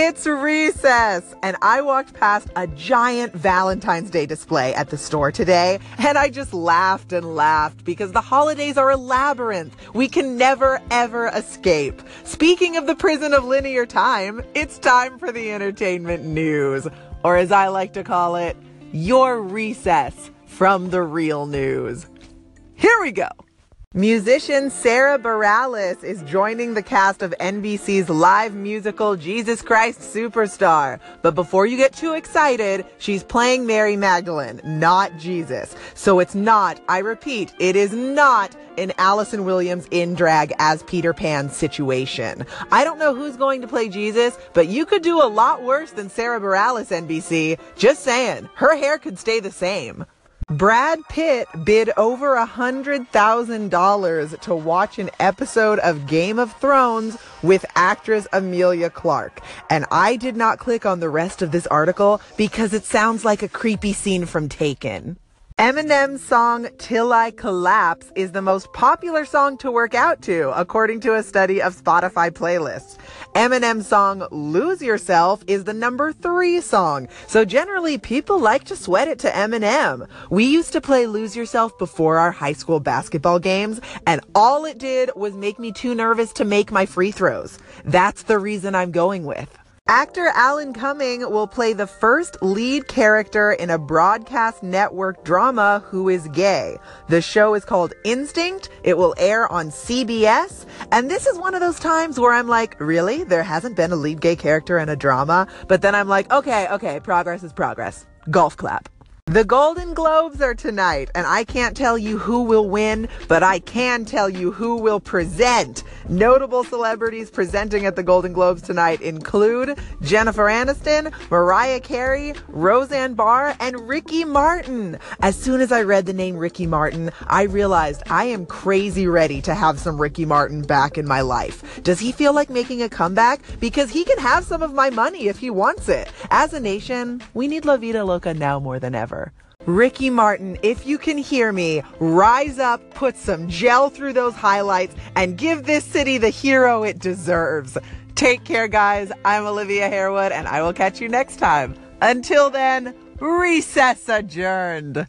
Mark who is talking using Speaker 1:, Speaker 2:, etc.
Speaker 1: It's recess! And I walked past a giant Valentine's Day display at the store today, and I just laughed and laughed because the holidays are a labyrinth. We can never ever escape. Speaking of the prison of linear time, it's time for the entertainment news. Or as I like to call it, your recess from the real news. Here we go. Musician Sara Bareilles is joining the cast of NBC's live musical Jesus Christ Superstar. But before you get too excited, she's playing Mary Magdalene, not Jesus. So it's not, I repeat, it is not an Allison Williams in drag as Peter Pan situation. I don't know who's going to play Jesus, but you could do a lot worse than Sara Bareilles, NBC. Just saying, her hair could stay the same. Brad Pitt bid over a hundred thousand dollars to watch an episode of Game of Thrones with actress Emilia Clarke. And I did not click on the rest of this article because it sounds like a creepy scene from Taken. Eminem's song Till I Collapse is the most popular song to work out to, according to a study of Spotify playlists. Eminem's song Lose Yourself is the number three song. So generally people like to sweat it to Eminem. We used to play Lose Yourself before our high school basketball games, and all it did was make me too nervous to make my free throws. That's the reason I'm going with. Actor Alan Cumming will play the first lead character in a broadcast network drama who is gay. The show is called Instinct. It will air on CBS. And this is one of those times where I'm like, really? There hasn't been a lead gay character in a drama? But then I'm like, okay, okay, progress is progress. Golf clap. The Golden Globes are tonight, and I can't tell you who will win, but I can tell you who will present. Notable celebrities presenting at the Golden Globes tonight include Jennifer Aniston, Mariah Carey, Roseanne Barr, and Ricky Martin. As soon as I read the name Ricky Martin, I realized I am crazy ready to have some Ricky Martin back in my life. Does he feel like making a comeback? Because he can have some of my money if he wants it. As a nation, we need La Vida Loca now more than ever. Ricky Martin, if you can hear me, rise up, put some gel through those highlights, and give this city the hero it deserves. Take care, guys. I'm Olivia Harewood, and I will catch you next time. Until then, recess adjourned.